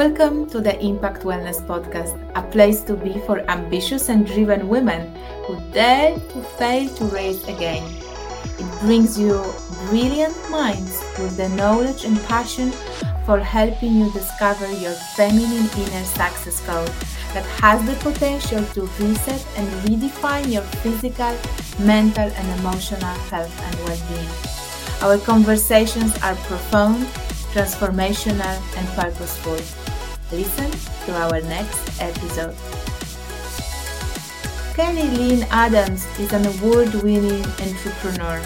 Welcome to the Impact Wellness Podcast, a place to be for ambitious and driven women who dare to fail to raise again. It brings you brilliant minds with the knowledge and passion for helping you discover your feminine inner success code that has the potential to reset and redefine your physical, mental, and emotional health and well being. Our conversations are profound, transformational, and purposeful. Listen to our next episode. Kelly Lynn Adams is an award winning entrepreneur,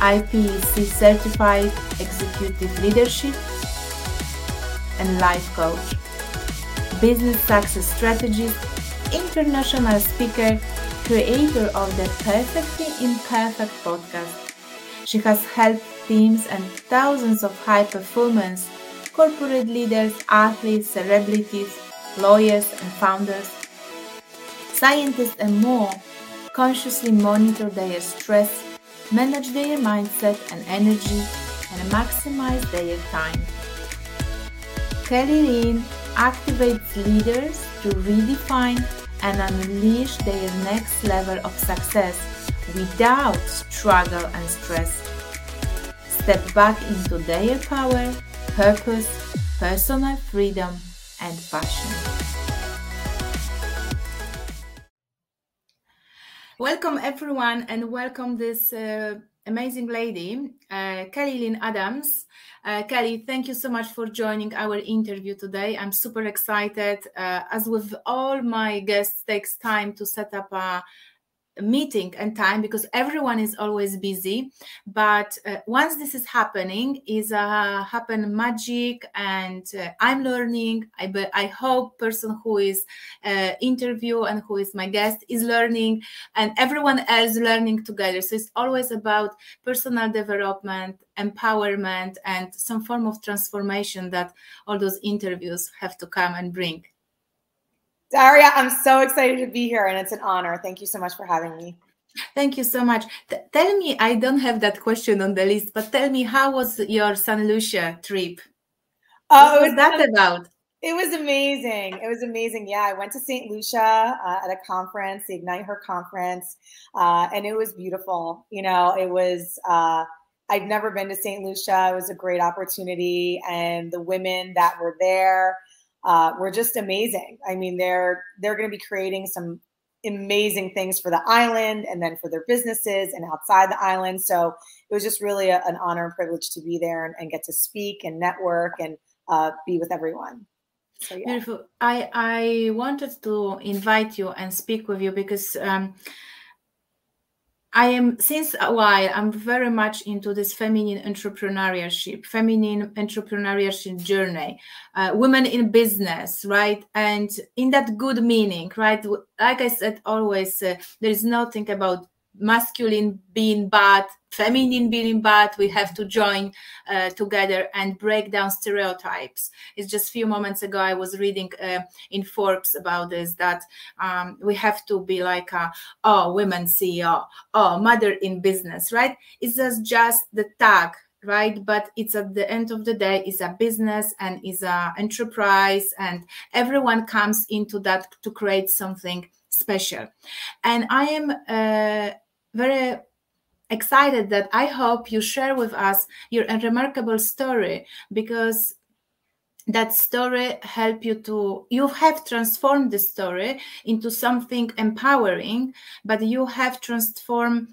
IPEC certified executive leadership and life coach, business success strategist, international speaker, creator of the Perfectly Imperfect podcast. She has helped teams and thousands of high performance corporate leaders, athletes, celebrities, lawyers, and founders, scientists, and more consciously monitor their stress, manage their mindset and energy, and maximize their time. Kelly Lynn activates leaders to redefine and unleash their next level of success without struggle and stress. Step back into their power purpose, personal freedom, and passion. Welcome, everyone, and welcome this uh, amazing lady, uh, Kelly Lynn Adams. Uh, Kelly, thank you so much for joining our interview today. I'm super excited. Uh, as with all my guests, takes time to set up a meeting and time because everyone is always busy. But uh, once this is happening is uh, happen magic and uh, i'm learning. I be, i hope person who is uh, interview and who is my guest is learning and everyone else learning together. So it's always about personal development empowerment and some form of transformation that all those interviews have to come and bring Daria, I'm so excited to be here and it's an honor. Thank you so much for having me. Thank you so much. T- tell me, I don't have that question on the list, but tell me, how was your San Lucia trip? Oh, what was that about? It was amazing. It was amazing. Yeah, I went to St. Lucia uh, at a conference, the Ignite Her conference, uh, and it was beautiful. You know, it was. Uh, I'd never been to St. Lucia. It was a great opportunity, and the women that were there uh, were just amazing. I mean, they're they're going to be creating some amazing things for the island and then for their businesses and outside the island. So it was just really a, an honor and privilege to be there and, and, get to speak and network and uh, be with everyone. So, yeah. Beautiful. I I wanted to invite you and speak with you because. Um, I am since a while. I'm very much into this feminine entrepreneurship, feminine entrepreneurship journey, uh, women in business, right? And in that good meaning, right? Like I said, always uh, there is nothing about masculine being bad feminine being bad we have to join uh, together and break down stereotypes. It's just a few moments ago i was reading uh, in forbes about this that um, we have to be like a, oh women ceo oh mother in business right? It's just the tag right? But it's at the end of the day it's a business and it's a enterprise and everyone comes into that to create something special. And i am uh, very excited that I hope you share with us your remarkable story because that story help you to you have transformed the story into something empowering but you have transformed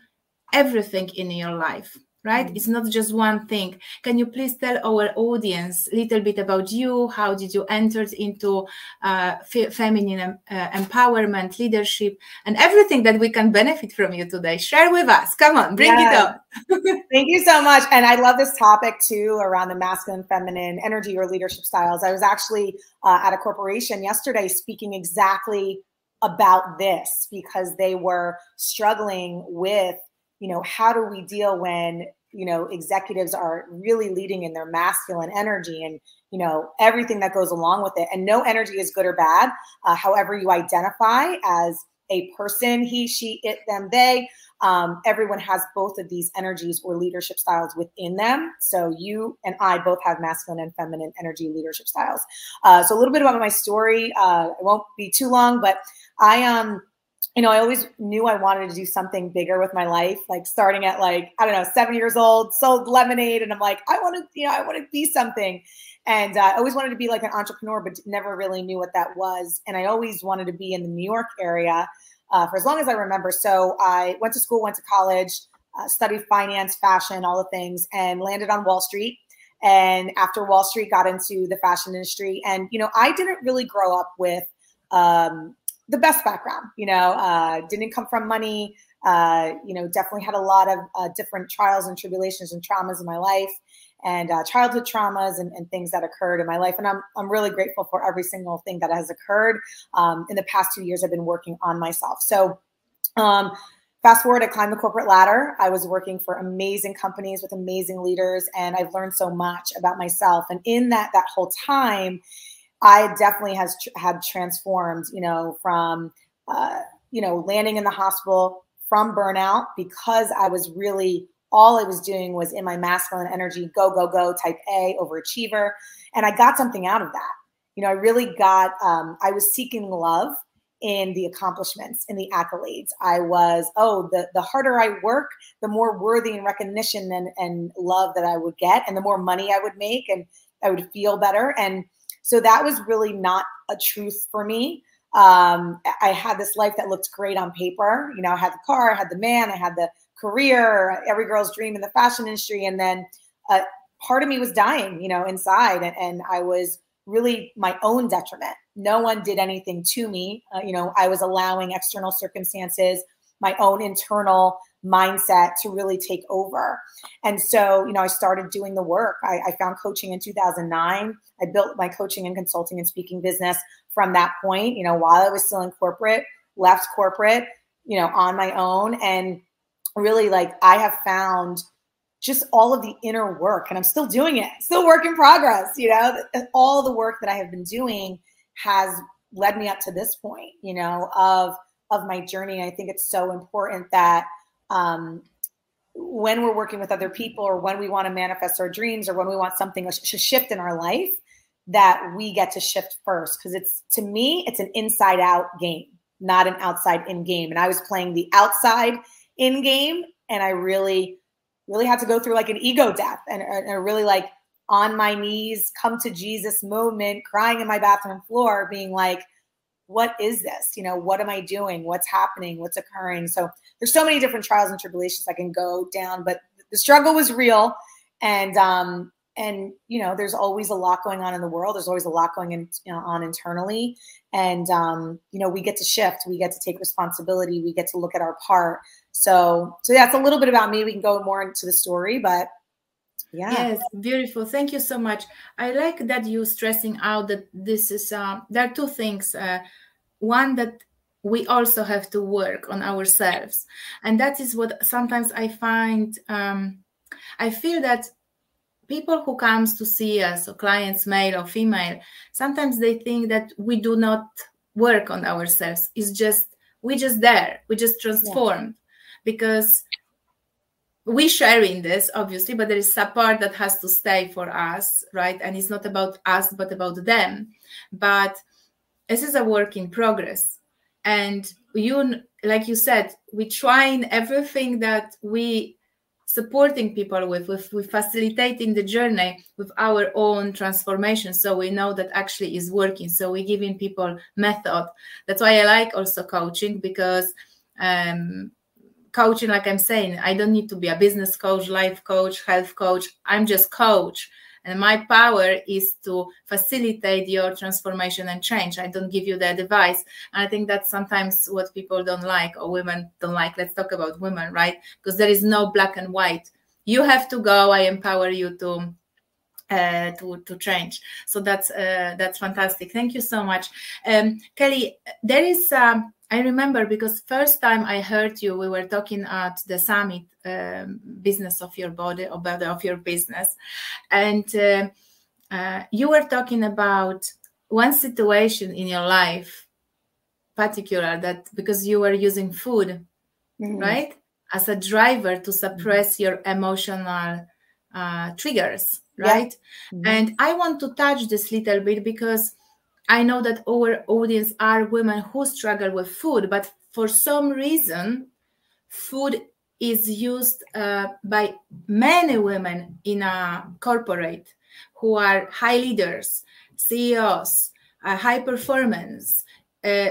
everything in your life right? Mm-hmm. It's not just one thing. Can you please tell our audience a little bit about you? How did you enter into uh, f- feminine uh, empowerment, leadership, and everything that we can benefit from you today? Share with us. Come on, bring yeah. it up. Thank you so much. And I love this topic too around the masculine, feminine energy or leadership styles. I was actually uh, at a corporation yesterday speaking exactly about this because they were struggling with you know how do we deal when you know executives are really leading in their masculine energy and you know everything that goes along with it and no energy is good or bad uh, however you identify as a person, he, she, it, them, they. Um, everyone has both of these energies or leadership styles within them. So you and I both have masculine and feminine energy leadership styles. Uh, so a little bit about my story. Uh, it won't be too long, but I um you know, I always knew I wanted to do something bigger with my life, like starting at like, I don't know, seven years old, sold lemonade. And I'm like, I want to, you know, I want to be something. And uh, I always wanted to be like an entrepreneur, but never really knew what that was. And I always wanted to be in the New York area uh, for as long as I remember. So I went to school, went to college, uh, studied finance, fashion, all the things, and landed on Wall Street. And after Wall Street, got into the fashion industry. And, you know, I didn't really grow up with, um, the best background. You know, uh, didn't come from money. Uh, you know, definitely had a lot of uh, different trials and tribulations and traumas in my life, and uh, childhood traumas and, and, things that occurred in my life. And I'm I'm really grateful for every single thing that has occurred. Um, in the past two years, I've been working on myself. So. Um, fast forward, I climbed the corporate ladder. I was working for amazing companies with amazing leaders, and I've learned so much about myself. And in that that whole time, I definitely has had transformed, you know, from uh, you know landing in the hospital from burnout because I was really all I was doing was in my masculine energy, go go go, type A, overachiever, and I got something out of that. You know, I really got. Um, I was seeking love in the accomplishments, in the accolades. I was, oh, the the harder I work, the more worthy and recognition and, and love that I would get, and the more money I would make, and I would feel better. And so that was really not a truth for me. Um, I had this life that looked great on paper. You know, I had the car, I had the man, I had the career, every girl's dream in the fashion industry. And then uh, part of me was dying, you know, inside. And, and, I was really my own detriment. No one did anything to me. Uh, you know, I was allowing external circumstances, my own internal mindset to really take over. And so, you know, I started doing the work. I, I, found coaching in 2009. I built my coaching and consulting and speaking business from that point, you know, while I was still in corporate, left corporate, you know, on my own. And really, like, I have found just all of the inner work, and I'm still doing it, still work in progress, you know, all the work that I have been doing has led me up to this point, you know, of of my journey. I think it's so important that um, when we're working with other people or when we want to manifest our dreams or when we want something to shift in our life that we get to shift first. Because it's to me it's an inside out game not an outside in game. And i was playing the outside in game and i really really had to go through like an ego death and, and really like on my knees come to jesus moment crying in my bathroom floor being like what is this? You know, what am I doing? What's happening? What's occurring? So there's so many different trials and tribulations I can go down, but the struggle was real. And, um, and you know, there's always a lot going on in the world. There's always a lot going in, you know, on internally, and um, you know, we get to shift. We get to take responsibility. We get to look at our part. So, so that's a little bit about me. We can go more into the story, but yeah. Yes beautiful. Thank you so much. I like that you stressing out that this is uh, there are two things uh, one that we also have to work on ourselves. And that is what sometimes i find um, i feel that people who comes to see us or clients male or female sometimes they think that we do not work on ourselves. It's just we just there. We just transformed. Yeah. because we share in this obviously but there is a part that has to stay for us right? And it's not about us but about them. But this is a work in progress. And you like you said we trying everything that we supporting people with, with with facilitating the journey with our own transformation. So we know that actually is working. So we're giving people method. That's why i like also coaching because um, coaching like i'm saying i don't need to be a business coach life coach health coach. I'm just coach. And my power is to facilitate your transformation and change. I don't give you the advice. And i think that's sometimes what people don't like or women don't like let's talk about women right? Because there is no black and white. You have to go. I empower you to uh, to to change. So that's uh, that's fantastic. Thank you so much, um, Kelly. There is um, I remember because first time I heard you, we were talking at the summit, um, business of your body or body of your business, and uh, uh, you were talking about one situation in your life particular that because you were using food, mm-hmm. right, as a driver to suppress mm-hmm. your emotional uh, triggers, right? Yeah. Mm-hmm. And I want to touch this little bit because I know that our audience are women who struggle with food, but for some reason, food is used uh, by many women in a corporate who are high leaders, CEOs, uh, high performance. Uh,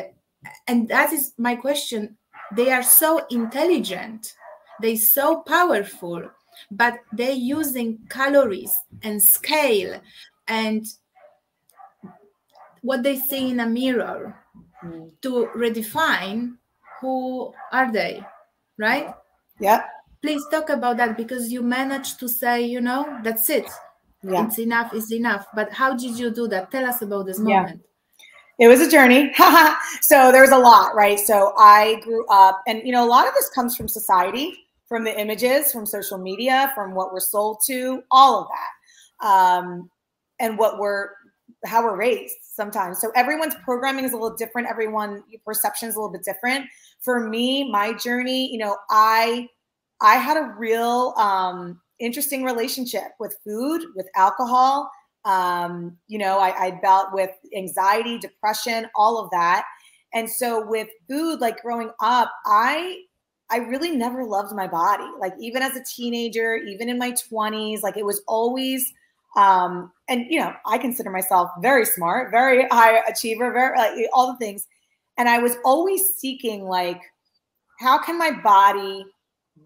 and that is my question. They are so intelligent, they so powerful, but they're using calories and scale and what they see in a mirror mm. to redefine who are they, right? Yeah. Please talk about that because you managed to say, you know, that's it. Yeah. It's enough, is enough. But how did you do that? Tell us about this moment. Yeah. It was a journey. so there was a lot, right? So I grew up, and you know, a lot of this comes from society, from the images, from social media, from what we're sold to, all of that. Um, and what we're how we're raised sometimes. So everyone's programming is a little different. Everyone perception is a little bit different. For me, my journey, you know, I I had a real um, interesting relationship with food, with alcohol. Um, you know, I, I dealt with anxiety, depression, all of that. And so with food, like growing up, I I really never loved my body. Like even as a teenager, even in my 20s, like it was always um, and you know, I consider myself very smart, very high achiever, very like all the things. And I was always seeking like, how can my body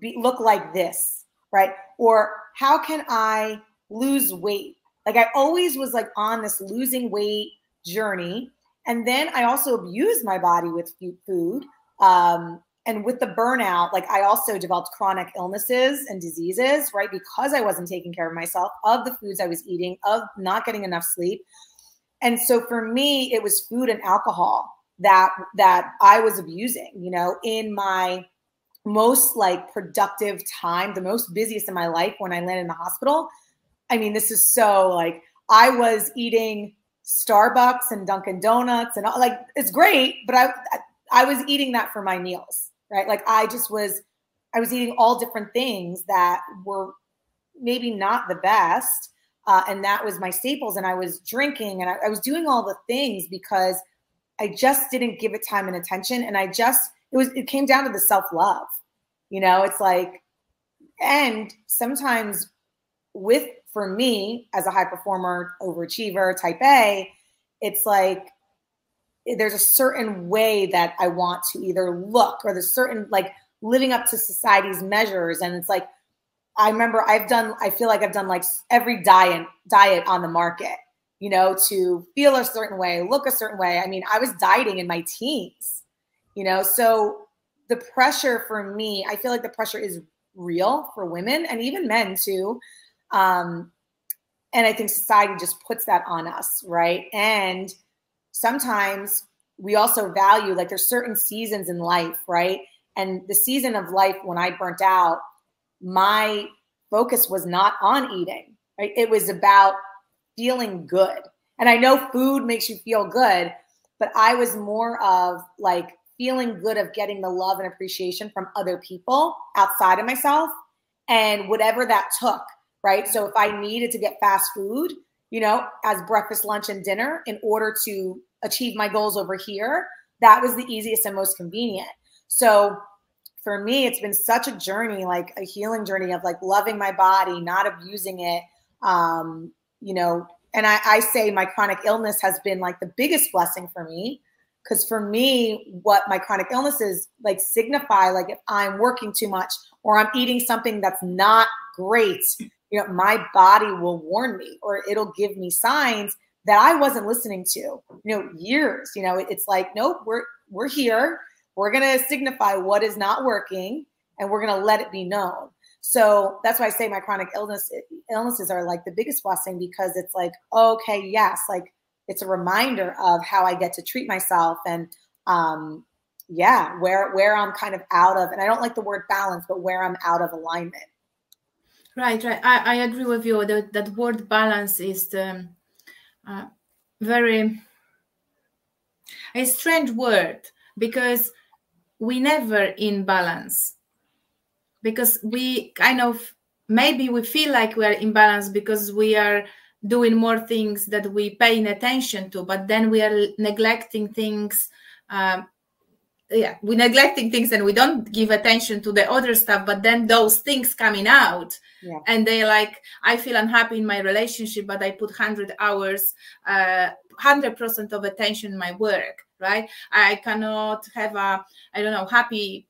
be, look like this, right? Or how can I lose weight? Like I always was like on this losing weight journey. And then I also abused my body with food. Um, and with the burnout like i also developed chronic illnesses and diseases right because i wasn't taking care of myself of the foods i was eating of not getting enough sleep. And so for me it was food and alcohol that that i was abusing you know in my most like productive time the most busiest in my life when i landed in the hospital. I mean this is so like i was eating starbucks and dunkin donuts and all, like it's great but i I was eating that for my meals right? Like I just was, I was eating all different things that were maybe not the best. Uh, and that was my staples. And I was drinking and I, I was doing all the things because I just didn't give it time and attention. And I just, it was, it came down to the self love. You know, it's like, and sometimes with, for me as a high performer, overachiever, type A, it's like there's a certain way that I want to either look or there's certain like living up to society's measures. And it's like, I remember I've done, I feel like I've done like every diet diet on the market, you know, to feel a certain way, look a certain way. I mean, I was dieting in my teens, you know, so the pressure for me, I feel like the pressure is real for women and even men too. Um, and I think society just puts that on us, right? And sometimes we also value like there's certain seasons in life, right? And the season of life when I burnt out, my focus was not on eating, right? It was about feeling good. And I know food makes you feel good, but I was more of like feeling good of getting the love and appreciation from other people outside of myself and whatever that took, right? So if I needed to get fast food, you know, as breakfast, lunch, and dinner in order to achieve my goals over here. That was the easiest and most convenient. So for me, it's been such a journey, like a healing journey of like loving my body, not abusing it. Um, you know, and I, I say my chronic illness has been like the biggest blessing for me because for me what my chronic illnesses like signify like if i'm working too much or i'm eating something that's not great you know my body will warn me or it'll give me signs that i wasn't listening to you know years you know it's like nope we're we're here. We're to signify what is not working and we're to let it be known. So that's why i say my chronic illness illnesses are like the biggest blessing because it's like okay yes like it's a reminder of how i get to treat myself and um yeah where where i'm kind of out of and i don't like the word balance but where i'm out of alignment Right, right. I, I agree with you that that word balance is the, uh, very a strange word because we never in balance because we kind of maybe we feel like we are in balance because we are doing more things that we paying attention to but then we are neglecting things um, yeah we neglecting things and we don't give attention to the other stuff but then those things coming out. Yeah. and they like i feel unhappy in my relationship but i put 100 hours uh, 100% of attention in my work right? I cannot have a i don't know happy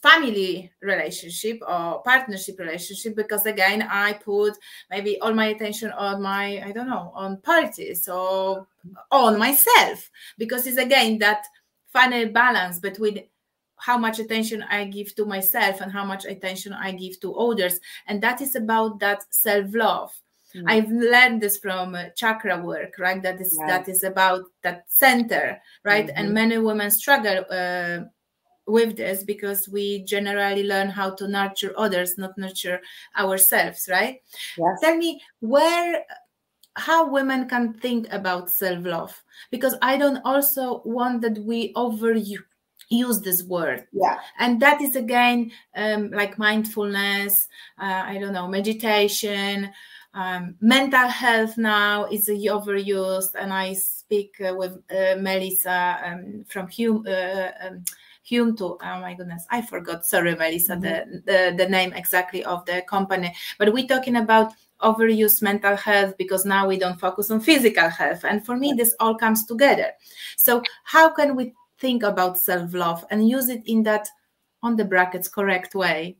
family relationship or partnership relationship because again i put maybe all my attention on my i don't know on parties or on myself. Because it's again that final balance between how much attention i give to myself and how much attention i give to others and that is about that self-love mm. i've learned this from uh, chakra work right that is that is about that center right mm-hmm. and many women struggle uh, with this because we generally learn how to nurture others not nurture ourselves right yes. tell me where how women can think about self-love because i don't also want that we overuse use this word yeah and that is again um, like mindfulness uh, i don't know meditation um, mental health now is overused and i speak uh, with uh, melissa um, from hume uh, um, Hume to oh my goodness, I forgot. Sorry, Melissa, mm-hmm. the, the the name exactly of the company. But we're talking about overuse mental health because now we don't focus on physical health. And for me, this all comes together. So how can we think about self-love and use it in that on the brackets correct way?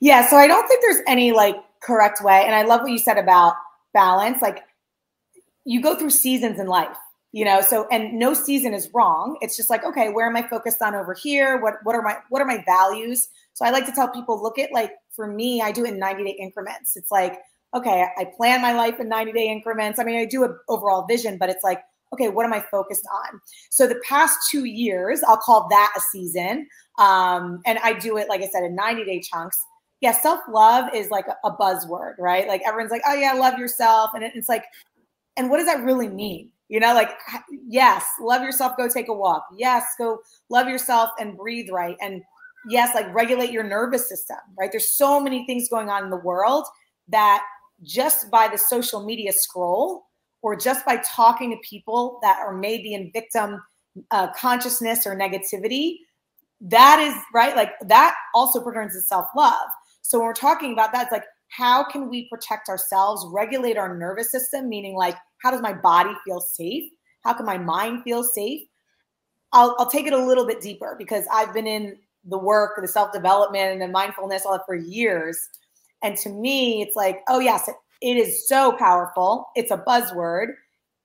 Yeah, so I don't think there's any like correct way. And I love what you said about balance. Like you go through seasons in life you know so and no season is wrong it's just like okay where am i focused on over here what what are my what are my values so i like to tell people look at like for me i do it in 90 day increments it's like okay i plan my life in 90 day increments. I mean i do an overall vision but it's like okay what am i focused on? So the past two years i'll call that a season. Um, and i do it like i said in 90 day chunks. Yeah self-love is like a buzzword right? Like everyone's like oh yeah love yourself. And it's like and what does that really mean? You know, like, yes, love yourself, go take a walk. Yes, go love yourself and breathe right. And yes, like regulate your nervous system, right? There's so many things going on in the world that just by the social media scroll or just by talking to people that are maybe in victim uh, consciousness or negativity, that is right. Like that also programs to self love. So when we're talking about that, it's like, how can we protect ourselves, regulate our nervous system, meaning like how does my body feel safe? How can my mind feel safe? I'll, I'll take it a little bit deeper because I've been in the work, the self development, and the mindfulness all for years. And to me, it's like, oh, yes, it, it is so powerful. It's a buzzword.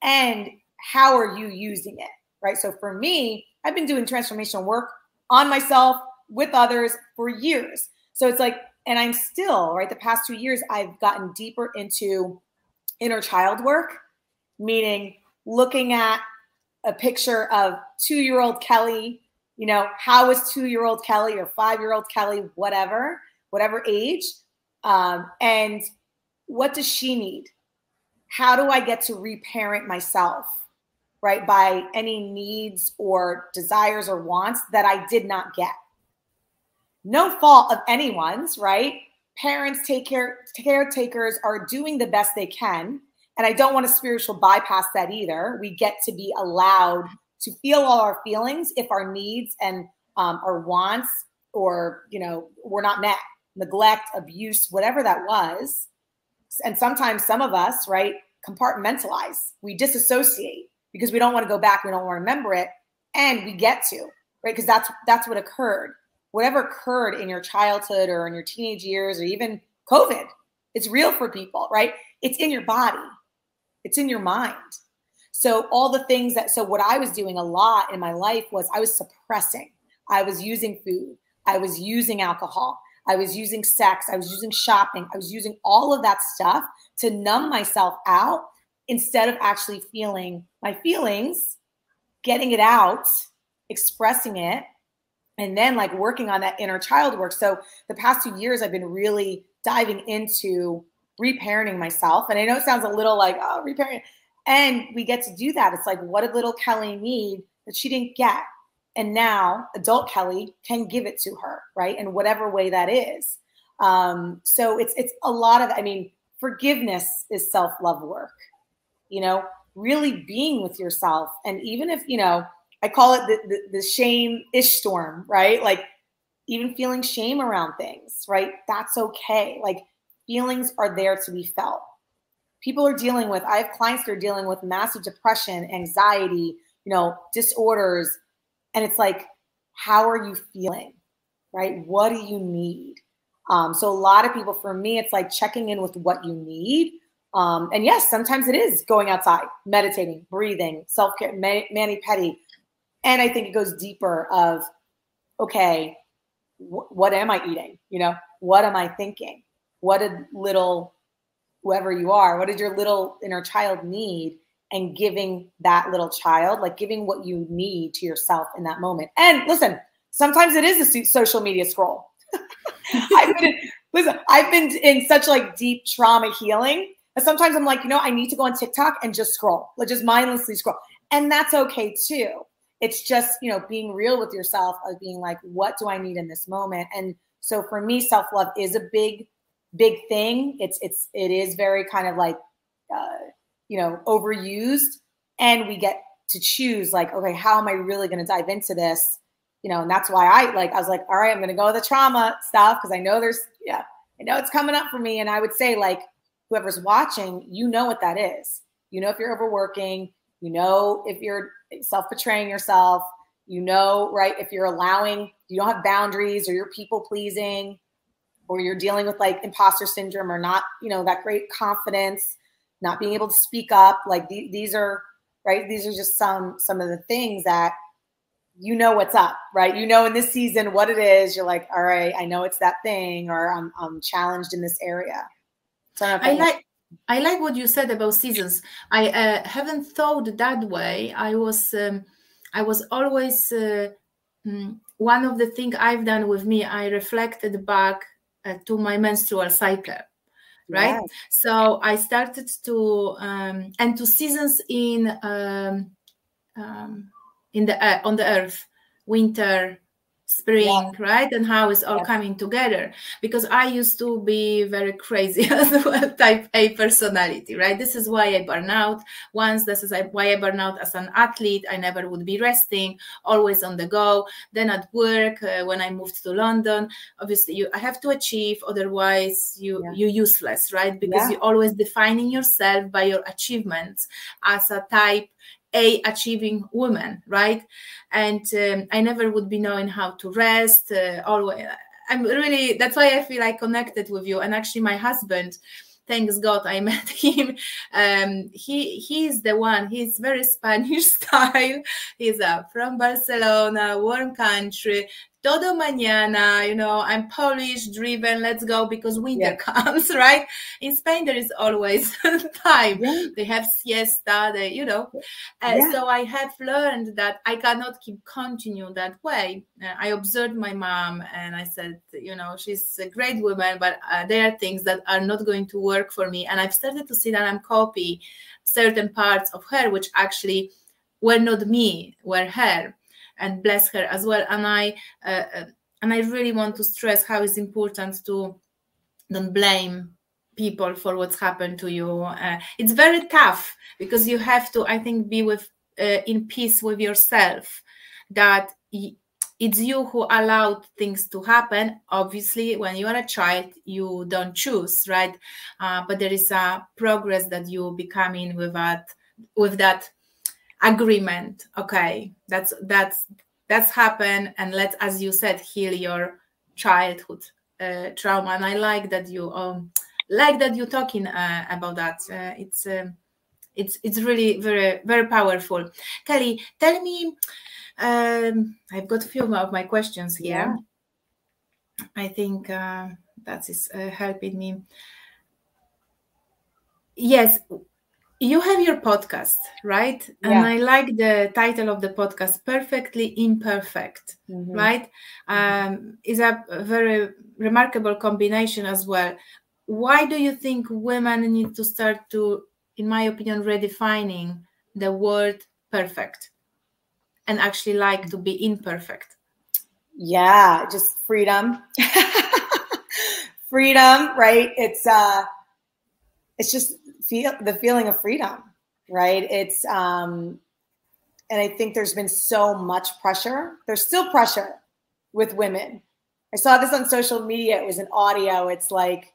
And how are you using it? Right. So for me, I've been doing transformational work on myself with others for years. So it's like, and I'm still, right, the past two years, I've gotten deeper into inner child work meaning looking at a picture of two year old Kelly, you know, how was two year old Kelly or five year old Kelly, whatever, whatever age, um, and what does she need? How do I get to reparent myself, right, by any needs or desires or wants that I did not get? No fault of anyone's, right? Parents, take care, caretakers are doing the best they can and I don't want to spiritual bypass that either. We get to be allowed to feel all our feelings if our needs and um, our wants or, you know, were not met, neglect, abuse, whatever that was. And sometimes some of us, right, compartmentalize. We disassociate because we don't want to go back. We don't want to remember it. And we get to, right? Because that's that's what occurred. Whatever occurred in your childhood or in your teenage years or even COVID, it's real for people, right? It's in your body it's in your mind. So all the things that so what I was doing a lot in my life was I was suppressing. I was using food. I was using alcohol. I was using sex. I was using shopping. I was using all of that stuff to numb myself out instead of actually feeling my feelings, getting it out, expressing it, and then like working on that inner child work. So the past two years, I've been really diving into reparenting myself. And I know it sounds a little like, oh, reparenting. And we get to do that. It's like, what did little Kelly need that she didn't get? And now adult Kelly can give it to her, right? In whatever way that is. Um, so it's it's a lot of, I mean, forgiveness is self-love work, you know, really being with yourself. And even if, you know, I call it the, the, the shame-ish storm, right? Like even feeling shame around things, right? That's okay. Like feelings are there to be felt. People are dealing with, I have clients that are dealing with massive depression, anxiety, you know, disorders. And it's like, how are you feeling? Right? What do you need? Um, so a lot of people, for me, it's like checking in with what you need. Um, and yes, sometimes it is going outside, meditating, breathing, self care, mani pedi. And I think it goes deeper of, okay, wh- what am I eating? You know, what am I thinking? What did little, whoever you are, what did your little inner child need? And giving that little child, like giving what you need to yourself in that moment. And listen, sometimes it is a social media scroll. I've been, listen, I've been in such like deep trauma healing. And sometimes I'm like, you know, I need to go on TikTok and just scroll, like just mindlessly scroll. And that's okay too it's just you know being real with yourself of being like what do i need in this moment and so for me self-love is a big big thing it's it's it is very kind of like uh, you know overused and we get to choose like okay how am i really going to dive into this you know and that's why i like i was like all right i'm going to go with the trauma stuff because i know there's yeah i know it's coming up for me and i would say like whoever's watching you know what that is you know if you're overworking you know if you're self betraying yourself. You know, right? If you're allowing, you don't have boundaries or you're people pleasing or you're dealing with like imposter syndrome or not, you know, that great confidence, not being able to speak up. Like th- these are, right? These are just some, some of the things that you know what's up, right? You know in this season what it is. You're like, all right, I know it's that thing, or I'm I'm challenged in this area. So I, I like I like what you said about seasons. I uh, haven't thought that way. I was um, I was always uh, mm, one of the things I've done with me. I reflected back uh, to my menstrual cycle, right? So I started to um, and to seasons in um, um in the uh, on the earth, winter, spring yeah. right? And how it's all yeah. coming together. Because i used to be very crazy as well type a personality right? This is why i burn out. Once this is why i burn out as an athlete i never would be resting always on the go. Then at work uh, when i moved to london obviously you i have to achieve otherwise you yeah. you're useless right? Because you're always defining yourself by your achievements as a type a achieving woman right? And um, i never would be knowing how to rest uh, always i'm really that's why i feel i connected with you. And actually my husband thanks god i met him. Um, he he's the one he's very spanish style. He's uh, from barcelona warm country todo mañana, you know, I'm Polish, driven, let's go because winter yeah. comes, right? In Spain, there is always time. Yeah. They have siesta, they, you know. Uh, yeah. So I have learned that I cannot keep continue that way. Uh, I observed my mom and I said, you know, she's a great woman, but uh, there are things that are not going to work for me. And I've started to see that I'm copy certain parts of her, which actually were not me, were her and bless her as well. And I uh, uh, and I really want to stress how it's important to don't blame people for what's happened to you. Uh, it's very tough because you have to, I think, be with uh, in peace with yourself. That it's you who allowed things to happen. Obviously, when you are a child, you don't choose, right? Uh, but there is a progress that you become in with that with that agreement. Okay. That's that's that's happened. And let's as you said heal your childhood uh, trauma. And i like that you um like that you're talking uh, about that. Uh, it's um, it's it's really very very powerful. Kelly tell me um, i've got a few more of my questions here. Yeah. i think uh, that is uh, helping me. Yes you have your podcast right? Yeah. and i like the title of the podcast perfectly imperfect mm-hmm. right? Um, is a very remarkable combination as well. Why do you think women need to start to in my opinion redefining the word perfect and actually like to be imperfect? Yeah just freedom. Freedom right? It's uh it's just feel the feeling of freedom right? It's um and i think there's been so much pressure. There's still pressure with women. I saw this on social media. It was an audio. It's like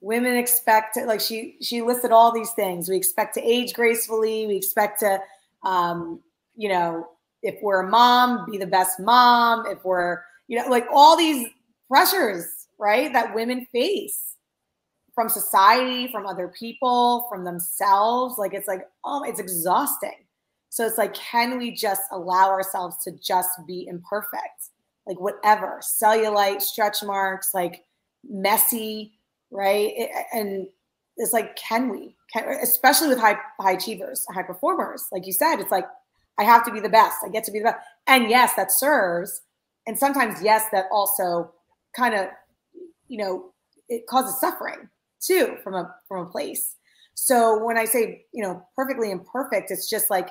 women expect to, like she she listed all these things. We expect to age gracefully. We expect to um you know if we're a mom be the best mom. If we're you know like all these pressures right that women face from society from other people from themselves like it's like oh it's exhausting so it's like can we just allow ourselves to just be imperfect like whatever cellulite stretch marks like messy right? It, and it's like, can we? Can, especially with high high achievers, high performers, like you said, it's like I have to be the best. I get to be the best, and yes, that serves. And sometimes, yes, that also kind of, you know, it causes suffering too from a from a place. So when I say, you know, perfectly imperfect, it's just like,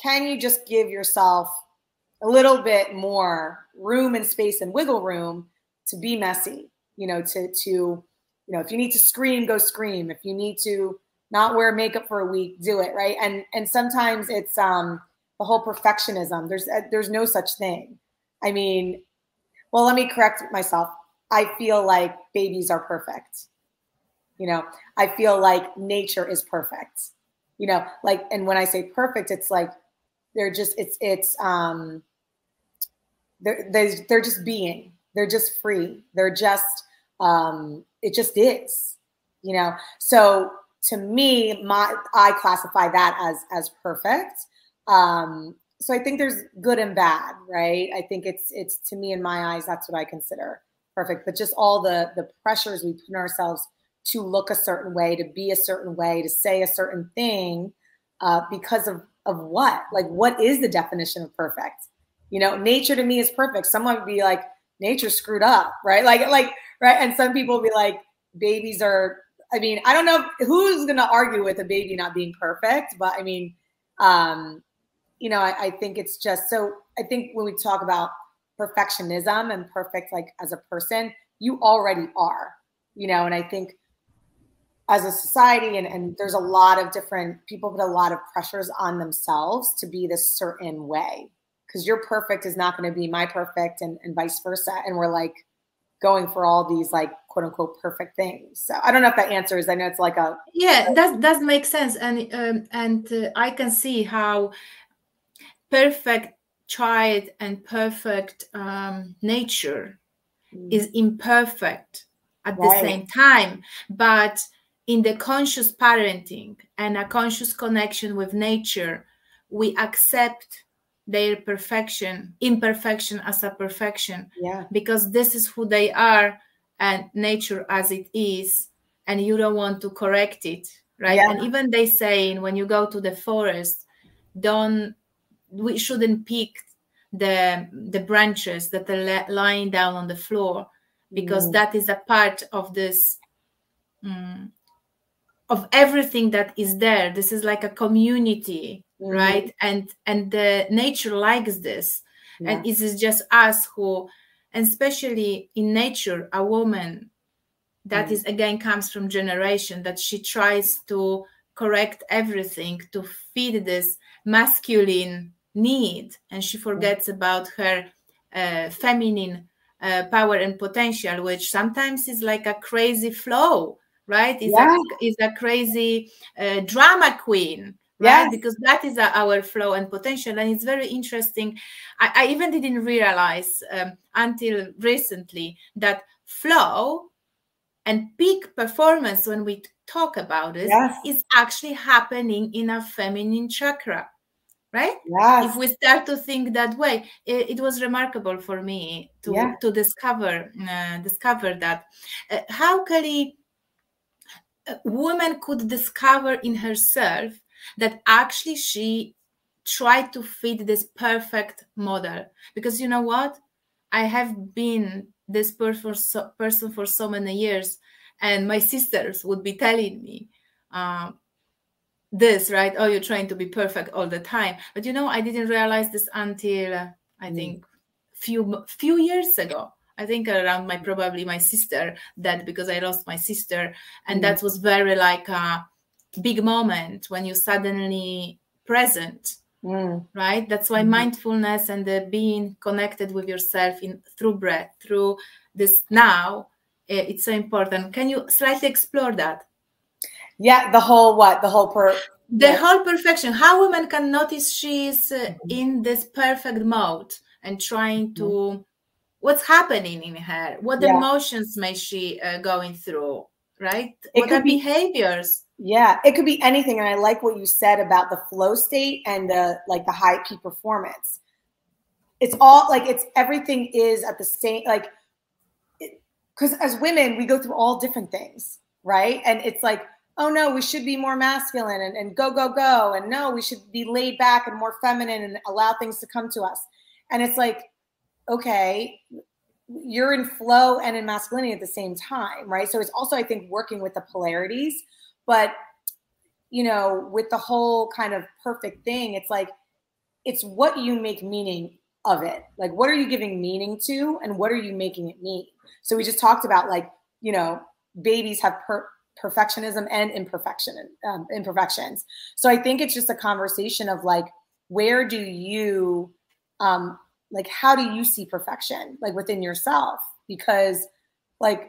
can you just give yourself a little bit more room and space and wiggle room to be messy, you know, to to you know, if you need to scream, go scream. If you need to not wear makeup for a week, do it, right? And and sometimes it's um the whole perfectionism. There's uh, there's no such thing. I mean, well, let me correct myself. I feel like babies are perfect. You know, I feel like nature is perfect. You know, like and when I say perfect, it's like they're just it's it's um they're they're, they're just being. They're just free. They're just um it just is, you know. So to me, my I classify that as as perfect. Um, so I think there's good and bad, right? I think it's it's to me in my eyes that's what I consider perfect. But just all the the pressures we put ourselves to look a certain way, to be a certain way, to say a certain thing, uh, because of of what? Like, what is the definition of perfect? You know, nature to me is perfect. Someone would be like, nature screwed up, right? Like, like right? And some people be like, babies are. I mean, I don't know who's going to argue with a baby not being perfect, but I mean, um, you know, I, I think it's just so. I think when we talk about perfectionism and perfect, like as a person, you already are, you know, and I think as a society and, and there's a lot of different people put a lot of pressures on themselves to be this certain way because your perfect is not going to be my perfect and, and vice versa and we're like going for all these like quote unquote perfect things. So I don't know if that answers. I know it's like a yeah, that does make sense, and um, and uh, I can see how perfect child and perfect um, nature mm. is imperfect at right. the same time, but in the conscious parenting and a conscious connection with nature, we accept their perfection imperfection as a perfection yeah because this is who they are and nature as it is and you don't want to correct it right yeah. and even they saying when you go to the forest don't we shouldn't pick the the branches that are lying down on the floor because mm. that is a part of this um, of everything that is there this is like a community mm-hmm. right and and the nature likes this yeah. and it is just us who and especially in nature a woman that mm. is again comes from generation that she tries to correct everything to feed this masculine need and she forgets mm. about her uh, feminine uh, power and potential which sometimes is like a crazy flow right is yeah. a is a crazy uh, drama queen right yes. because that is our flow and potential and it's very interesting i, I even didn't realize um, until recently that flow and peak performance when we talk about it yes. is actually happening in a feminine chakra right yes. if we start to think that way it, it was remarkable for me to yeah. to discover uh, discover that uh, how kelly woman could discover in herself that actually she tried to fit this perfect model. Because you know what? I have been this person, for so many years and my sisters would be telling me uh, this right? Oh you're trying to be perfect all the time. But you know i didn't realize this until uh, i mm. think few few years ago i think around my probably my sister that because i lost my sister and mm. that was very like a big moment when you suddenly present mm. right that's why mm. mindfulness and the being connected with yourself in through breath through this now eh, it's so important can you slightly explore that yeah, the whole what? The whole per the whole perfection. How women can notice she's uh, mm-hmm. in this perfect mode and trying to. What's happening in her, what yeah. emotions may she uh, going through, right? It what are be, behaviors? Yeah, it could be anything. And I like what you said about the flow state and the like the high peak performance. It's all like it's everything is at the same like because as women we go through all different things, right? And it's like oh no, we should be more masculine and, and go, go, go. And no, we should be laid back and more feminine and allow things to come to us. And it's like, okay, you're in flow and in masculinity at the same time, right? So it's also, I think, working with the polarities. But, you know, with the whole kind of perfect thing, it's like, it's what you make meaning of it. Like, what are you giving meaning to and what are you making it mean? So we just talked about, like, you know, babies have per- perfectionism and imperfection um, imperfections so i think it's just a conversation of like where do you um like how do you see perfection like within yourself? Because like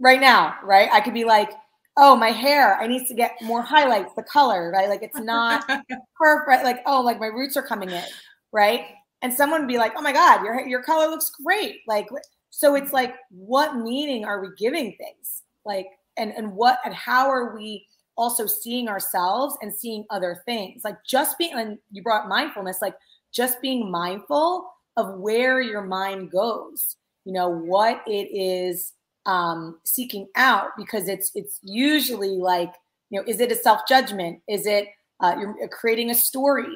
right now right? I could be like oh my hair i need to get more highlights the color right? Like it's not perfect like oh like my roots are coming in right? And someone would be like oh my god your your color looks great. Like so it's like what meaning are we giving things? Like and and what and how are we also seeing ourselves and seeing other things? Like just being and you brought mindfulness like just being mindful of where your mind goes you know what it is um seeking out because it's it's usually like you know is it a self judgment is it uh, you're creating a story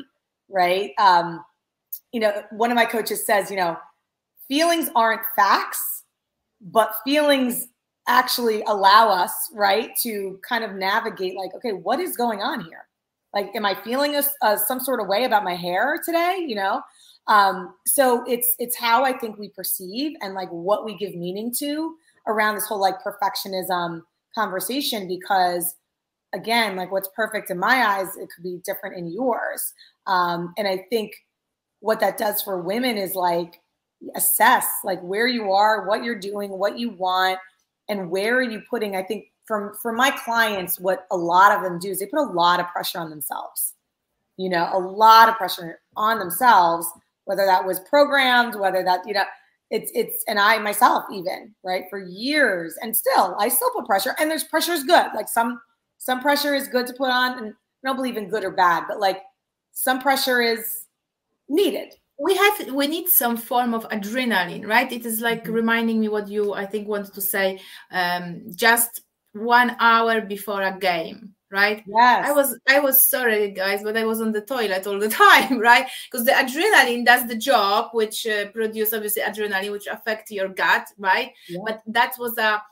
right um you know one of my coaches says you know feelings aren't facts but feelings actually allow us, right, to kind of navigate like, okay, what is going on here? Like, am I feeling a, a, some sort of way about my hair today? You know, um, so it's it's how I think we perceive and like what we give meaning to around this whole like perfectionism conversation because again like what's perfect in my eyes it could be different in yours. Um, and i think what that does for women is like assess like where you are what you're doing what you want and where are you putting i think from for my clients what a lot of them do is they put a lot of pressure on themselves. You know a lot of pressure on themselves whether that was programmed whether that you know it's it's and i myself even right for years and still i still put pressure and there's pressure is good like some some pressure is good to put on and i don't believe in good or bad but like some pressure is needed. We have we need some form of adrenaline right? It is like mm-hmm. reminding me what you i think wanted to say um just one hour before a game right? Yes. i was i was sorry guys but i was on the toilet all the time right? Because the adrenaline does the job which uh, produce obviously adrenaline which affect your gut right? Yeah. but that was a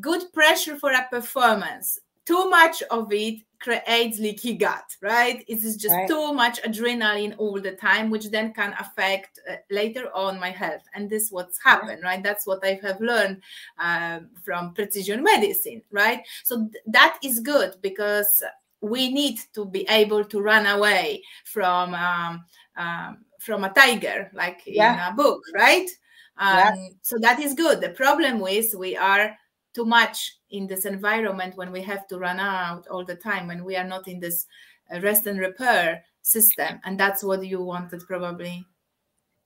good pressure for a performance. Too much of it creates leaky gut, right? It is just right. too much adrenaline all the time, which then can affect uh, later on my health. And this what's happened, right? That's what I have learned uh, from precision medicine, right? So th- that is good because we need to be able to run away from um, um, from a tiger, like yeah. in a book, right? Um, yeah. So that is good. The problem is we are too much in this environment when we have to run out all the time when we are not in this uh, rest and repair system. And that's what you wanted probably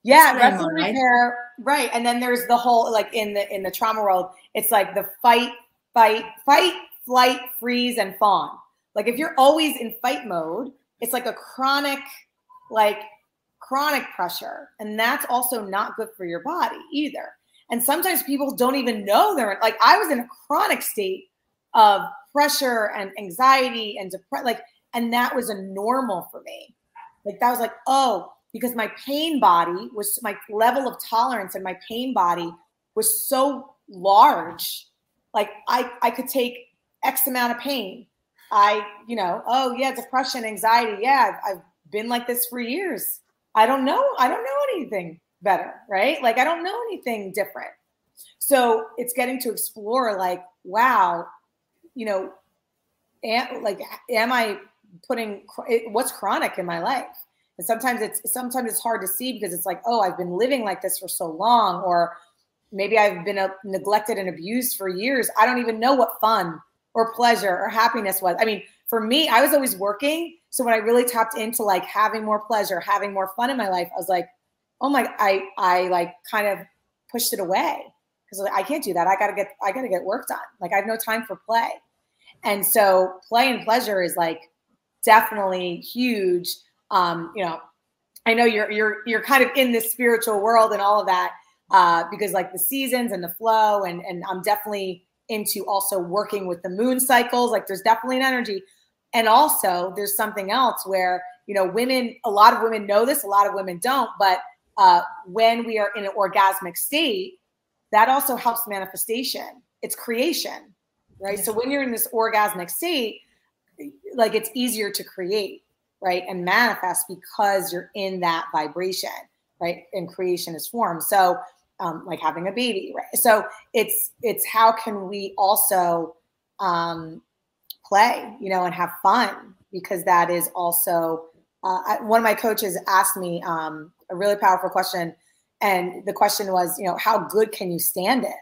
yeah rest and right? repair right. And then there's the whole like in the in the trauma world it's like the fight fight fight flight freeze and fawn. Like if you're always in fight mode it's like a chronic like chronic pressure. And that's also not good for your body either and sometimes people don't even know they're like, I was in a chronic state of pressure and anxiety and depression. Like, and that was a normal for me. Like, that was like, oh, because my pain body was my level of tolerance and my pain body was so large. Like, I, I could take X amount of pain I, you know, oh yeah, depression, anxiety. Yeah, I've, I've been like this for years. I don't know. I don't know anything better, right? Like I don't know anything different. So it's getting to explore like, wow, you know, am, like, am I putting what's chronic in my life? And sometimes it's sometimes it's hard to see because it's like, oh, I've been living like this for so long, or maybe I've been uh, neglected and abused for years. I don't even know what fun or pleasure or happiness was. I mean, for me, I was always working. So when I really tapped into like having more pleasure, having more fun in my life, I was like, oh my, I I like kind of pushed it away because like, I can't do that. I gotta get I gotta get work done. Like I have no time for play. And so play and pleasure is like definitely huge. Um, you know, I know you're you're you're kind of in this spiritual world and all of that uh, because like the seasons and the flow and and I'm definitely into also working with the moon cycles. Like there's definitely an energy. And also there's something else where, you know, women, a lot of women know this, a lot of women don't, but uh, when we are in an orgasmic state, that also helps manifestation. It's creation, right? So when you're in this orgasmic state, like it's easier to create, right? And manifest because you're in that vibration, right? And creation is formed. So um, like having a baby, right? So it's it's how can we also um, play, you know, and have fun because that is also uh, I, one of my coaches asked me um, a really powerful question, and the question was, you know, how good can you stand it?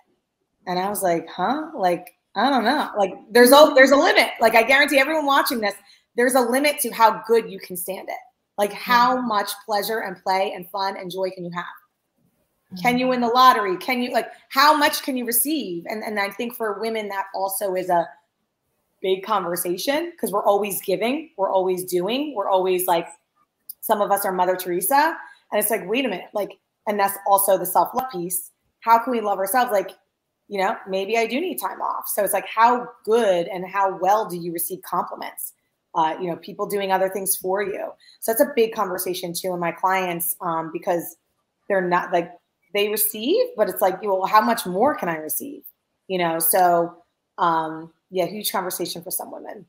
And I was like, huh, like I don't know, like there's a there's a limit. Like I guarantee everyone watching this, there's a limit to how good you can stand it. Like how mm-hmm. much pleasure and play and fun and joy can you have? Can you win the lottery? Can you like how much can you receive? And and I think for women that also is a big conversation because we're always giving, we're always doing, we're always like some of us are Mother Teresa. And it's like, wait a minute, like, and that's also the self-love piece. How can we love ourselves? Like, you know, maybe I do need time off. So it's like, how good and how well do you receive compliments? Uh, you know, people doing other things for you. So that's a big conversation too in my clients um, because they're not like they receive, but it's like, well, how much more can I receive? You know, so um, yeah, huge conversation for some women.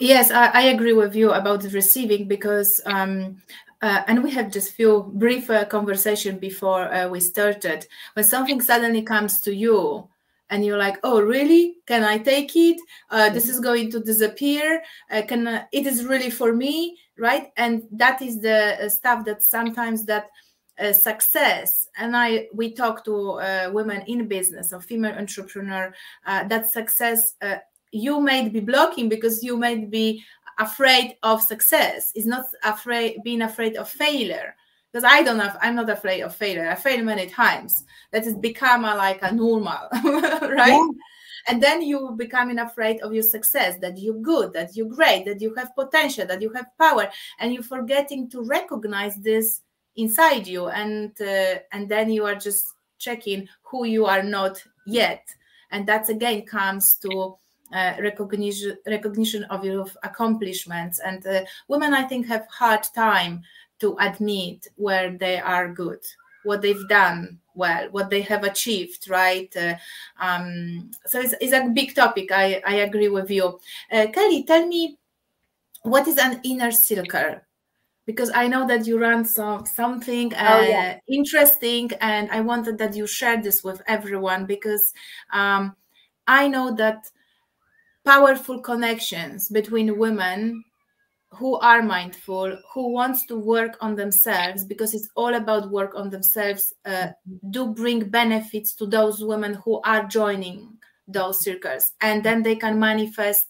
Yes, I, I agree with you about the receiving because, um, uh, and we had just few brief uh, conversation before uh, we started. When something suddenly comes to you, and you're like, "Oh, really? Can I take it? Uh, this is going to disappear. Uh, can uh, it is really for me, right?" And that is the stuff that sometimes that uh, success. And i we talk to uh, women in business or female entrepreneur uh, that success uh, you might be blocking because you might be afraid of success. Is not afraid being afraid of failure. Because i don't have i'm not afraid of failure. I fail many times. That has become a, like a normal right? Yeah. and then you becoming afraid of your success that you're good that you're great that you have potential that you have power and you're forgetting to recognize this inside you and uh, and then you are just checking who you are not yet. And that again comes to uh, recognition recognition of your accomplishments. And uh, women i think have hard time to admit where they are good what they've done well what they have achieved right? Uh, um, so it's, it's, a big topic. I, I agree with you. Uh, kelly tell me what is an inner circle because I know that you run some something uh, oh, yeah. interesting, and I wanted that you share this with everyone because um, I know that powerful connections between women who are mindful, who wants to work on themselves, because it's all about work on themselves, uh, do bring benefits to those women who are joining those circles, and then they can manifest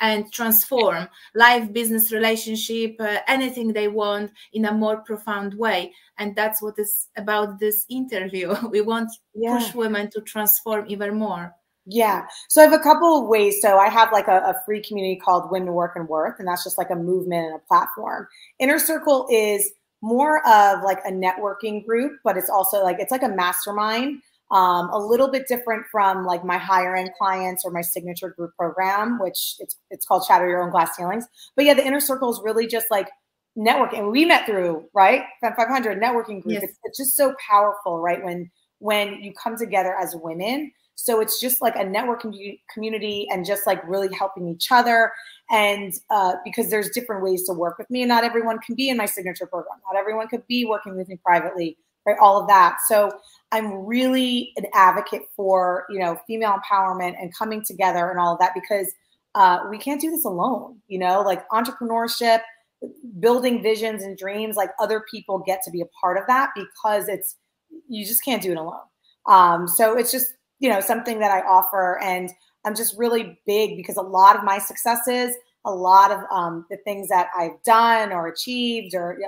and transform life, business, relationship, uh, anything they want in a more profound way. And that's what is about this interview. we want yeah. push women to transform even more. Yeah. So I have a couple of ways. So I have like a, a, free community called Women Work and Worth, and that's just like a movement and a platform. Inner Circle is more of like a networking group, but it's also like it's like a mastermind um, a little bit different from like my higher end clients or my signature group program, which it's it's called Shatter Your Own Glass Ceilings. But yeah, the inner circle is really just like networking. We met through right 500 networking group. Yes. It's, it's just so powerful, right? When when you come together as women So it's just like a networking community and just like really helping each other. And uh, because there's different ways to work with me, and not everyone can be in my signature program. Not everyone could be working with me privately, right? All of that. So I'm really an advocate for you know female empowerment and coming together and all of that because uh, we can't do this alone. You know, like entrepreneurship, building visions and dreams. Like other people get to be a part of that because it's you just can't do it alone. Um, so it's just you know something that I offer, and I'm just really big because a lot of my successes, a lot of um, the things that I've done or achieved, or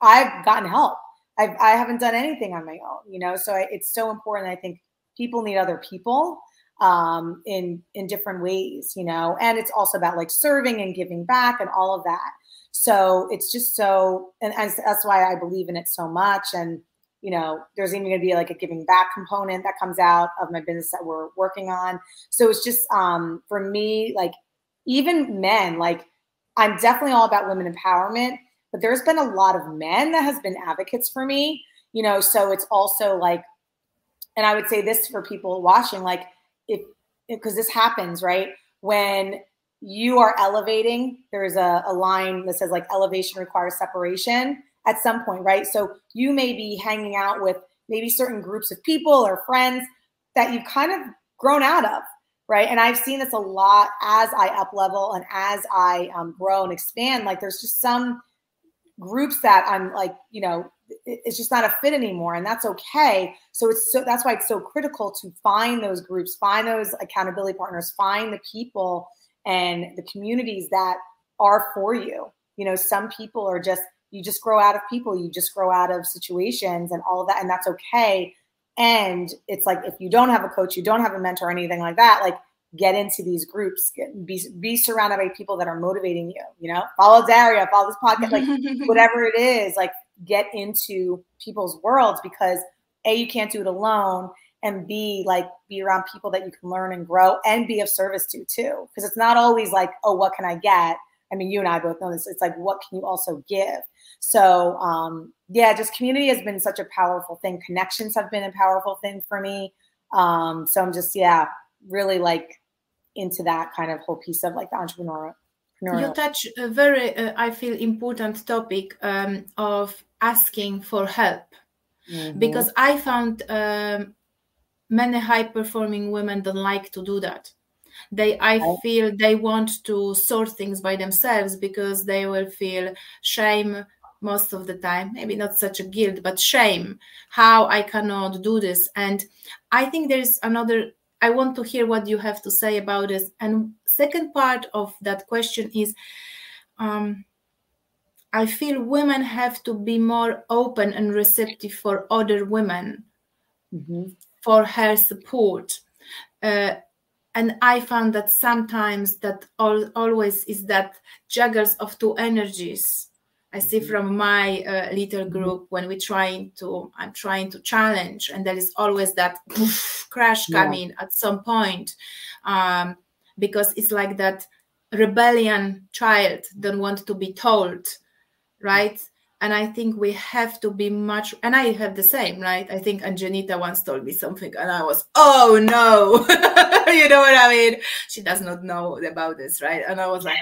I've gotten help. I've, I haven't done anything on my own, you know. So I, it's so important. I think people need other people um, in in different ways, you know. And it's also about like serving and giving back and all of that. So it's just so, and, and that's why I believe in it so much. And you know, there's even going to be like a giving back component that comes out of my business that we're working on. So it's just um, for me, like even men, like I'm definitely all about women empowerment, but there's been a lot of men that has been advocates for me, you know, so it's also like, and I would say this for people watching, like if, because this happens, right? When you are elevating, there's a, a line that says like elevation requires separation at some point, right? So you may be hanging out with maybe certain groups of people or friends that you've kind of grown out of, right? And I've seen this a lot as I up level and as I um, grow and expand. Like there's just some groups that I'm like, you know, it's just not a fit anymore, and that's okay. So it's so that's why it's so critical to find those groups, find those accountability partners, find the people and the communities that are for you. You know, some people are just you just grow out of people, you just grow out of situations and all that, and that's okay. And it's like if you don't have a coach, you don't have a mentor, or anything like that, like get into these groups, get, be be surrounded by people that are motivating you. You know, follow Daria, follow this podcast, like whatever it is, like get into people's worlds because a you can't do it alone and b like be around people that you can learn and grow and be of service to too because it's not always like oh what can i get i mean you and i both know this it's like what can you also give so um, yeah, just community has been such a powerful thing. Connections have been a powerful thing for me. Um, so I'm just yeah, really like into that kind of whole piece of like the entrepreneur. You touch a very, uh, I feel, important topic um, of asking for help, mm-hmm. because I found um, many high performing women don't like to do that they i feel they want to sort things by themselves because they will feel shame most of the time maybe not such a guilt but shame how i cannot do this and i think there's another i want to hear what you have to say about this. And second part of that question is um, i feel women have to be more open and receptive for other women mm-hmm. for her support. Uh, and i found that sometimes that all, always is that juggles of two energies i see mm-hmm. from my uh, little group when we're trying to i'm trying to challenge and there is always that poof, crash coming yeah. at some point um, because it's like that rebellion child don't want to be told right and i think we have to be much and i have the same right? I think anjanita once told me something and i was oh no. You know what i mean? She does not know about this right? And i was like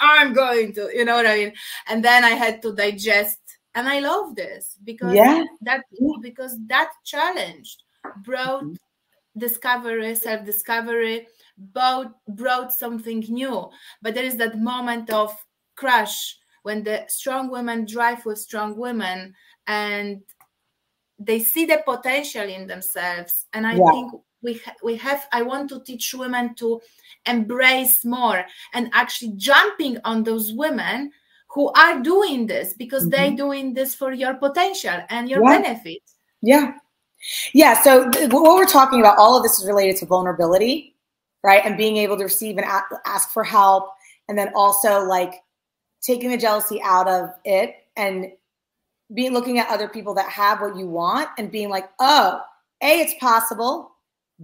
i'm going to you know what i mean? And then i had to digest and i love this because yeah. that because that challenge brought mm-hmm. discovery self discovery brought brought something new. But there is that moment of crash when the strong women drive with strong women and they see the potential in themselves and i yeah. think we ha- we have i want to teach women to embrace more and actually jumping on those women who are doing this because mm-hmm. they're doing this for your potential and your yeah. benefit yeah yeah so th- what we're talking about all of this is related to vulnerability right and being able to receive and a- ask for help and then also like taking the jealousy out of it and being looking at other people that have what you want and being like, oh, A, it's possible.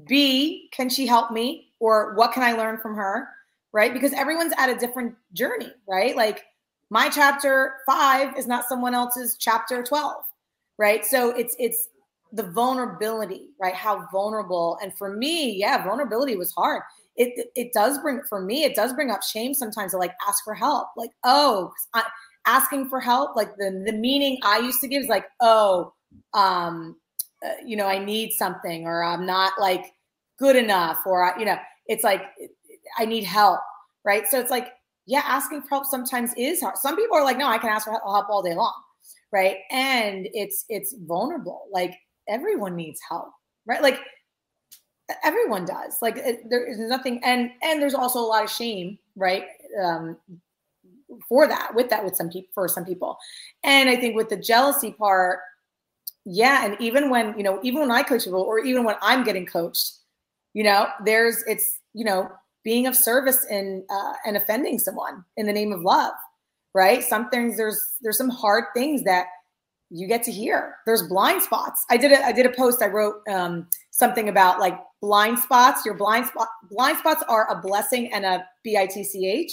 B, can she help me? Or what can I learn from her? Right? Because everyone's at a different journey, right? Like my chapter five is not someone else's chapter 12. Right. So it's it's the vulnerability, right? How vulnerable. And for me, yeah, vulnerability was hard. It, it does bring for me it does bring up shame sometimes to like ask for help. Like oh I, asking for help like the the meaning i used to give is like oh um uh, you know i need something or i'm not like good enough or I, you know it's like i need help right? So it's like yeah asking for help sometimes is hard. Some people are like no i can ask for help all day long right? And it's it's vulnerable. Like everyone needs help right? Like everyone does. Like it, there is nothing and and there's also a lot of shame right um for that with that with some people for some people. And i think with the jealousy part yeah and even when you know even when i coach people or even when i'm getting coached you know there's it's you know being of service and uh, and offending someone in the name of love right? Some things there's there's some hard things that you get to hear there's blind spots i did a i did a post i wrote um something about like blind spots. Your blind spot blind spots are a blessing and a bitch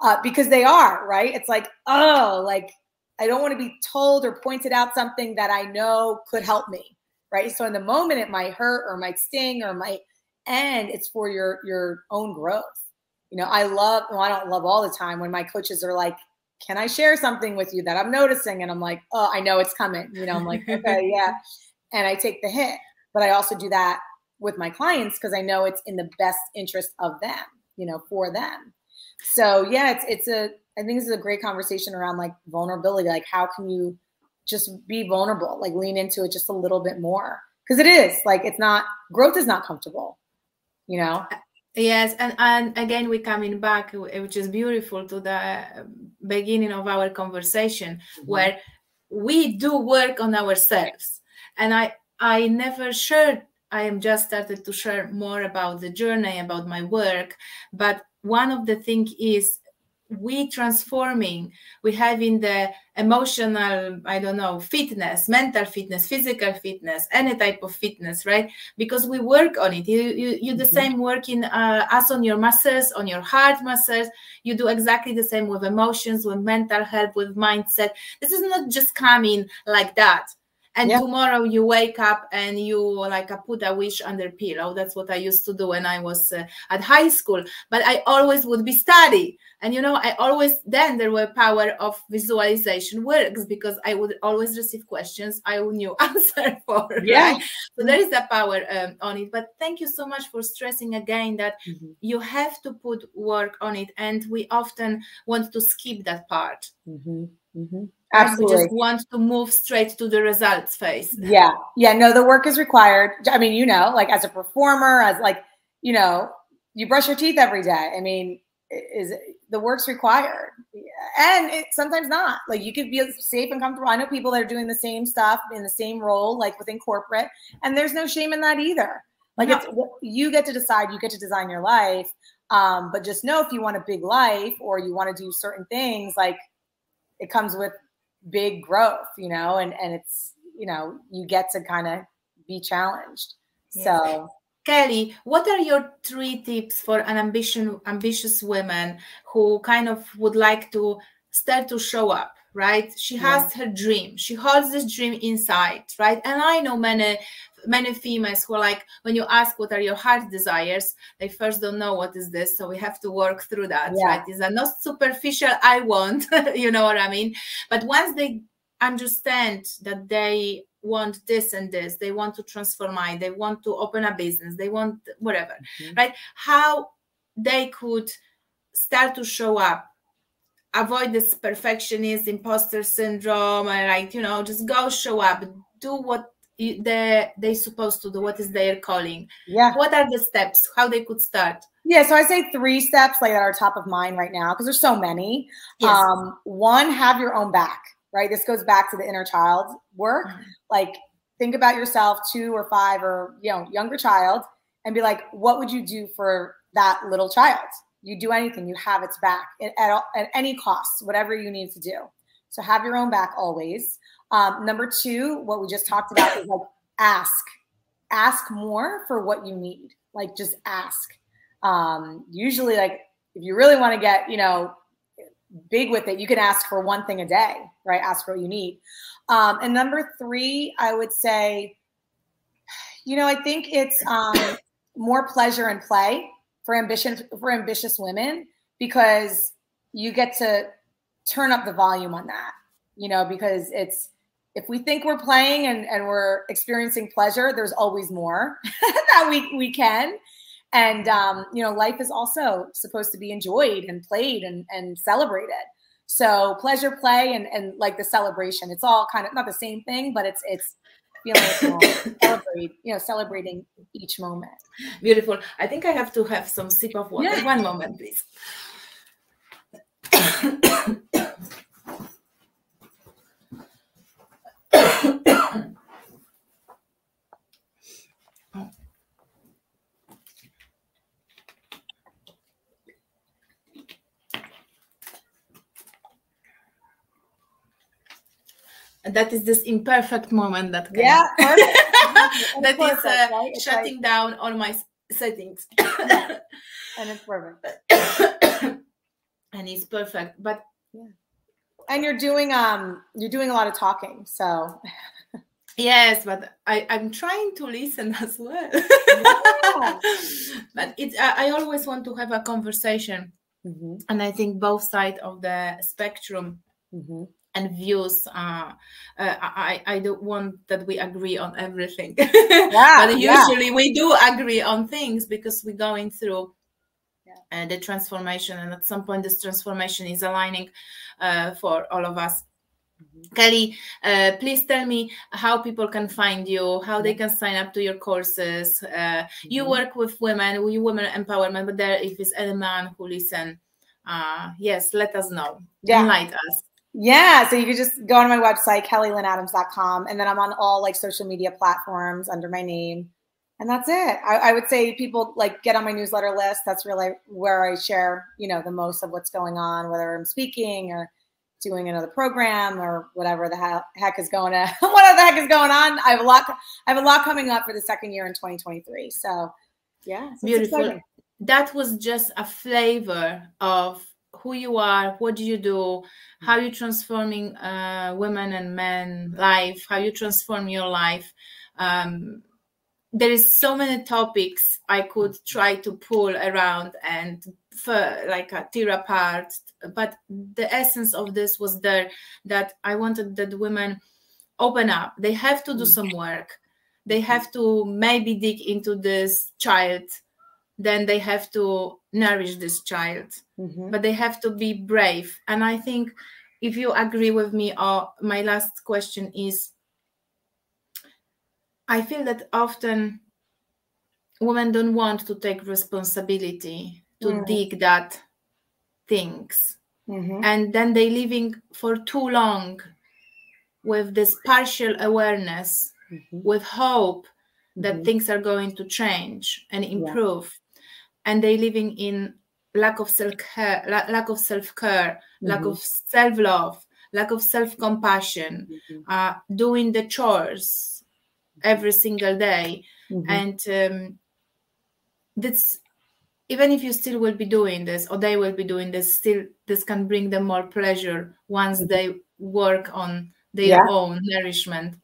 uh, because they are right. It's like oh, like I don't want to be told or pointed out something that I know could help me, right? So in the moment, it might hurt or might sting or might end. It's for your your own growth. You know, I love. Well, I don't love all the time when my coaches are like, "Can I share something with you that I'm noticing?" And I'm like, "Oh, I know it's coming." You know, I'm like, "Okay, yeah," and I take the hit but I also do that with my clients because I know it's in the best interest of them, you know, for them. So yeah, it's it's a I think this is a great conversation around like vulnerability. Like how can you just be vulnerable, like lean into it just a little bit more. Because it is like it's not growth is not comfortable, you know. Yes, and and again we're coming back, which is beautiful to the beginning of our conversation, mm-hmm. where we do work on ourselves. And I I never shared, I am just started to share more about the journey, about my work. But one of the things is we transforming, we having the emotional, I don't know, fitness, mental fitness, physical fitness, any type of fitness, right? Because we work on it. You you, you the mm-hmm. same working uh, as on your muscles, on your heart muscles. You do exactly the same with emotions, with mental health, with mindset. This is not just coming like that and yeah. tomorrow you wake up and you like put a wish under pillow that's what i used to do when i was uh, at high school but i always would be study and you know i always then there were power of visualization works because i would always receive questions i knew answer for yeah right? so there is a power um, on it but thank you so much for stressing again that mm-hmm. you have to put work on it and we often want to skip that part mm-hmm. Mm-hmm. Absolutely. We just want to move straight to the results phase. Yeah. Yeah. No, the work is required. I mean, you know, like as a performer, as like, you know, you brush your teeth every day. I mean, is the work's required and it sometimes not like you could be safe and comfortable i know people that are doing the same stuff in the same role like within corporate and there's no shame in that either like no. it's you get to decide you get to design your life um, but just know if you want a big life or you want to do certain things like it comes with big growth, you know, and and it's you know you get to kind of be challenged. Yes. So. Kelly, what are your three tips for an ambition, ambitious woman who kind of would like to start to show up? Right, she has yeah. her dream. She holds this dream inside, right? And I know many many females who are like when you ask what are your heart desires they first don't know what is this so we have to work through that yeah. right it's a not superficial i want you know what i mean but once they understand that they want this and this they want to transform mind they want to open a business they want whatever mm-hmm. right how they could start to show up avoid this perfectionist imposter syndrome and like you know just go show up do what they they supposed to do what is their calling? Yeah. What are the steps? How they could start? Yeah so i say three steps like that are top of mind right now because there's so many. Yes. um one have your own back right? This goes back to the inner child work. Mm-hmm. like think about yourself two or five or you know younger child and be like what would you do for that little child? You do anything you have its back at, at, at any cost whatever you need to do. So have your own back always um, number two, what we just talked about is like ask, ask more for what you need. Like just ask. Um, usually, like if you really want to get, you know, big with it, you can ask for one thing a day, right? Ask for what you need. Um, and number three, I would say You know, I think it's um, more pleasure and play for ambition for ambitious women because you get to turn up the volume on that. You know, because it's if we think we're playing and, and we're experiencing pleasure, there's always more that we we can. And um, you know, life is also supposed to be enjoyed and played and, and celebrated. So pleasure, play, and and like the celebration. It's all kind of not the same thing, but it's it's feeling celebrate, you know, celebrating each moment. Beautiful. I think I have to have some sip of water. Yeah. One moment, please. that is this imperfect moment that can, yeah that is uh, right? shutting like... down all my settings. And it's perfect. And it's perfect but yeah. And you're doing um you're doing a lot of talking so. Yes but i i'm trying to listen as well. Yeah. but it's I, I, always want to have a conversation. Mm-hmm. and i think both sides of the spectrum mm-hmm and views. Uh, uh, I I don't want that we agree on everything, yeah, but usually yeah. we do agree on things because we're going through uh, the transformation, and at some point this transformation is aligning uh, for all of us. Mm-hmm. Kelly, uh, please tell me how people can find you, how they can sign up to your courses. Uh, mm-hmm. You work with women, you women empowerment, but there, if it's any man who listen, uh, yes, let us know. Yeah. Enlighten us. Yeah, so you could just go on my website, kellylynadams.com, and then I'm on all like social media platforms under my name. And that's it. I, I, would say people like get on my newsletter list. That's really where I share, you know, the most of what's going on, whether I'm speaking or doing another program or whatever the heck is going on. what the heck is going on? I have a lot. I have a lot coming up for the second year in 2023. So, yeah, beautiful. That was just a flavor of who you are, what do you do, how you transforming uh, women and men life, how you transform your life. Um, there is so many topics I could try to pull around and for, like a tear apart, but the essence of this was there that I wanted that women open up. They have to do mm. some work. They have to maybe dig into this child then they have to nourish this child mm-hmm. but they have to be brave and i think if you agree with me or uh, my last question is i feel that often women don't want to take responsibility to mm. dig that things mm-hmm. and then they living for too long with this partial awareness mm-hmm. with hope that mm-hmm. things are going to change and improve and they living in lack of self care lack of self care mm-hmm. lack of self love lack of self compassion mm-hmm. uh, doing the chores every single day mm-hmm. and um, that's even if you still will be doing this or they will be doing this still this can bring them more pleasure once mm-hmm. they work on their yeah. own nourishment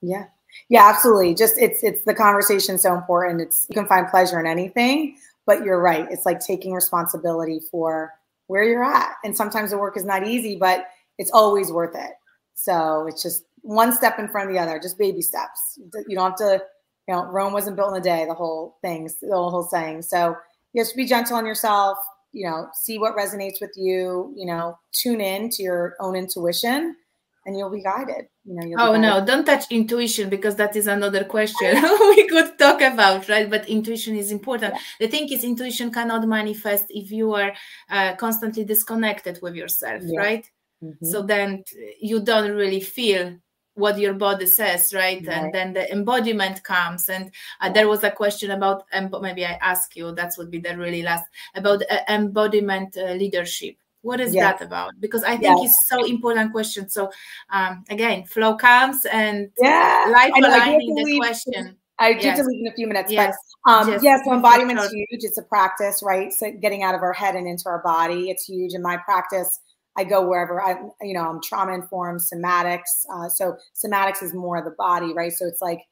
yeah yeah absolutely just it's it's the conversation so important it's you can find pleasure in anything but you're right. It's like taking responsibility for where you're at. And sometimes the work is not easy, but it's always worth it. So it's just one step in front of the other, just baby steps. You don't have to, you know, Rome wasn't built in a day, the whole thing, the whole saying. So you have to be gentle on yourself, you know, see what resonates with you, you know, tune in to your own intuition and you'll be guided. You know, oh no, don't touch intuition because that is another question we could talk about, right? But intuition is important. Yeah. The thing is, intuition cannot manifest if you are uh, constantly disconnected with yourself, yeah. right? Mm-hmm. So then you don't really feel what your body says right, right. and then the embodiment comes and uh, there was a question about maybe i ask you that would be the really last about uh, embodiment uh, leadership what is yeah. that about because i think yeah. it's so important question so um, again flow comes and yeah life aligning the question I do yes. to leave in a few minutes, yes. but um, yes, yeah, so embodiment's huge. It's a practice, right? So getting out of our head and into our body, it's huge. In my practice, I go wherever I, you know, I'm trauma informed, somatics. Uh, so somatics is more of the body, right? So it's like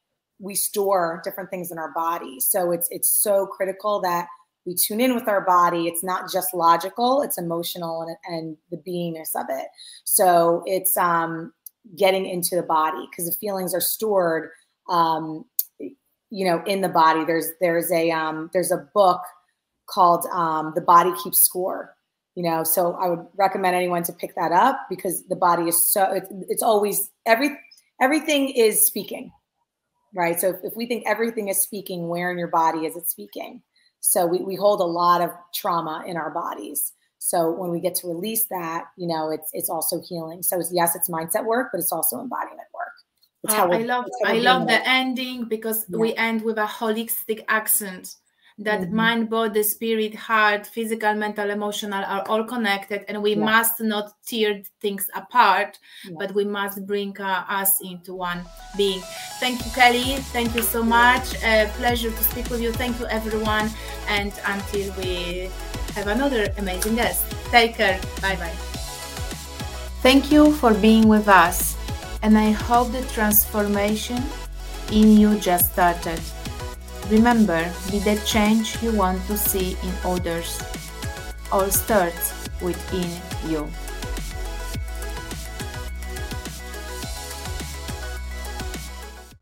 we store different things in our body. So it's it's so critical that we tune in with our body. It's not just logical; it's emotional and and the beingness of it. So it's um, getting into the body because the feelings are stored, um, you know, in the body. There's there's a um, there's a book called um, "The Body Keeps Score." You know, so I would recommend anyone to pick that up because the body is so it's, it's always every everything is speaking right? So if, if we think everything is speaking, where in your body is it speaking? So we, we hold a lot of trauma in our bodies. So when we get to release that, you know, it's it's also healing. So it's, yes, it's mindset work, but it's also embodiment work. Uh, I love I love the ending because yeah. we end with a holistic accent that mm-hmm. mind, body, spirit, heart, physical, mental, emotional are all connected, and we yeah. must not tear things apart, yeah. but we must bring uh, us into one being. Thank you, Kelly. Thank you so much. A pleasure to speak with you. Thank you, everyone. And until we have another amazing guest, take care. Bye bye. Thank you for being with us, and I hope the transformation in you just started. Remember, be the change you want to see in others. All starts within you.